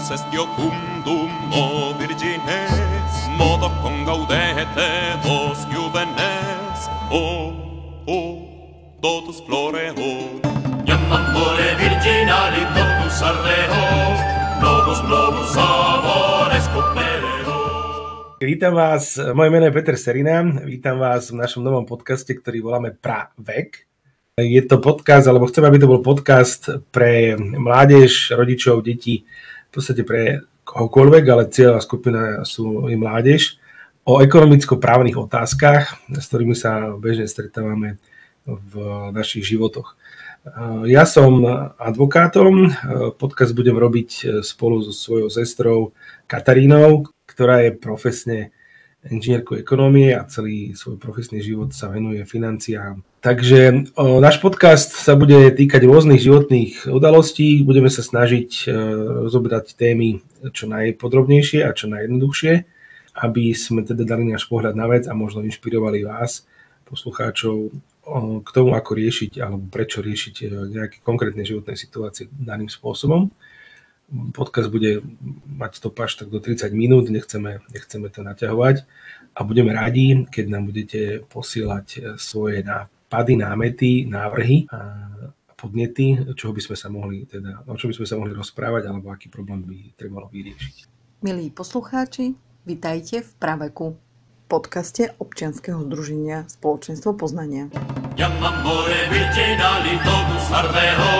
Deus est iocundum o virgines, modo con gaudete vos juvenes, o, o, totus floreo. Iam amore virginali totus ardeo, novus novus amores copereo. Vítam vás, moje meno je Peter Serina, vítam vás v našom novom podcaste, ktorý voláme Pravek. Je to podcast, alebo chcem, aby to bol podcast pre mládež, rodičov, detí, v podstate pre kohokoľvek, ale cieľová skupina sú i mládež, o ekonomicko-právnych otázkach, s ktorými sa bežne stretávame v našich životoch. Ja som advokátom, podcast budem robiť spolu so svojou sestrou Katarínou, ktorá je profesne inžinierku ekonomie a celý svoj profesný život sa venuje financiám. Takže o, náš podcast sa bude týkať rôznych životných udalostí. Budeme sa snažiť e, rozobrať témy čo najpodrobnejšie a čo najjednoduchšie, aby sme teda dali náš pohľad na vec a možno inšpirovali vás, poslucháčov, k tomu, ako riešiť alebo prečo riešiť e, nejaké konkrétne životné situácie daným spôsobom podcast bude mať stopáž tak do 30 minút, nechceme, nechceme to naťahovať a budeme radi, keď nám budete posielať svoje nápady, námety, návrhy a podnety, čoho by sme sa mohli, teda, o čo by sme sa mohli rozprávať alebo aký problém by trebalo vyriešiť. Milí poslucháči, vitajte v Praveku, podcaste občianskeho združenia Spoločenstvo poznania. Iam amore virginali novus ardeo, novus novus